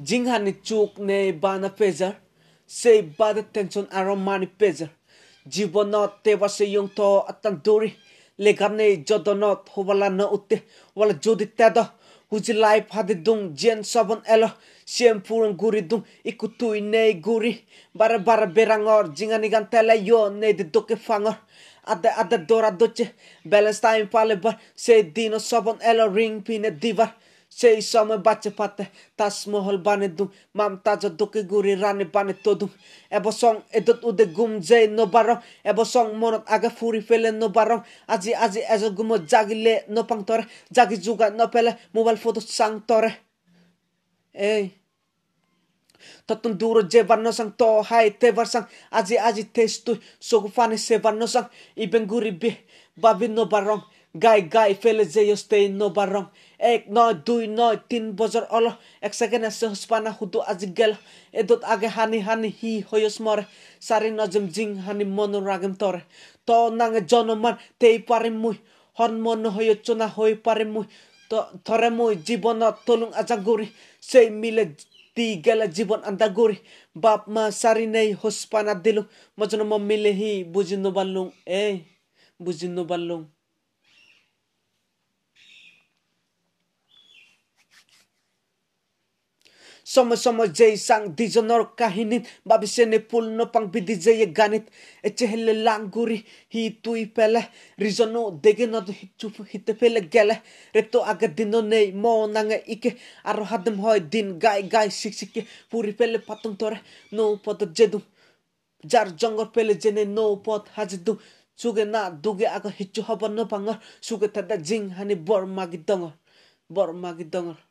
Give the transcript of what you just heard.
Jinghani chuk ne bana pezer Say bada tension aromani pezer Jibonot te wase yung to atan duri Legane jodonot hubala na utte Wala jodi tedo Huji lai phade dung jen sabon elo Siem purang guri dung ikutui ne guri Bara bara berangor jingani gan tele yo ne de doke fangor ada ada dora doce balance time pale bar se dino sabon elo ring pine divar sei sama baca pate tas mohol bane dum mam taja duke guri rane bane todum ebo song edot ude gum jay no barong ebo song monot aga furi fele no barong aji aji ezo gumo jagi le no pang tore jagi juga no pele mobile photo sang tore ei tatun duro je varno sang to hai te var sang aji aji testu sogu fane গাই গাই পেলে জেয়ে নবাৰ ৰম এক ন দুই ন তিন বজাৰ all এক second আছে হস্পানা সুধো আজি গেল। এদত আগে হানি হানি সি হু মৰে চাৰি নজিম জিং হানি হানিম মনোৰাগেম তৰে। তই পাৰিম হনম হৈ পাৰিম ধৰে মই জীৱনত তলুং আজা গৰি। মিলে দি গেল জীৱন আঞ্জা গৌৰি। বাপ মা চাৰি নেই হস্পানা দিলো। মজনম মিলে সি বুজি নোবালুং। এ বুজি নবাল্লুং সময় যেই সাং দিজনৰ কাহিনীত ভাবিছে নিপুল্ন পাংবিদি যেয়ে গানিত এচেহেলে লাংগুৰি সি তুই পেলে ৰিজনো দেগে নদ চুপ হিতে পেলে গেলে ৰেতো আগে দিন নেই ম নাঙে ইকে আৰু হাদম হয় দিন গাই গাই শিকশিকে পুৰি পেলে পাতম তৰে নৌ পদত যেদু যাৰ জঙ্গল পেলে যেনে নৌ পথ হাজেদু চুগে না দুগে আগ হিচু হব নপাঙৰ চুগে তাদা জিং হানি বৰ মাগি ডঙৰ বৰ মাগি ডঙৰ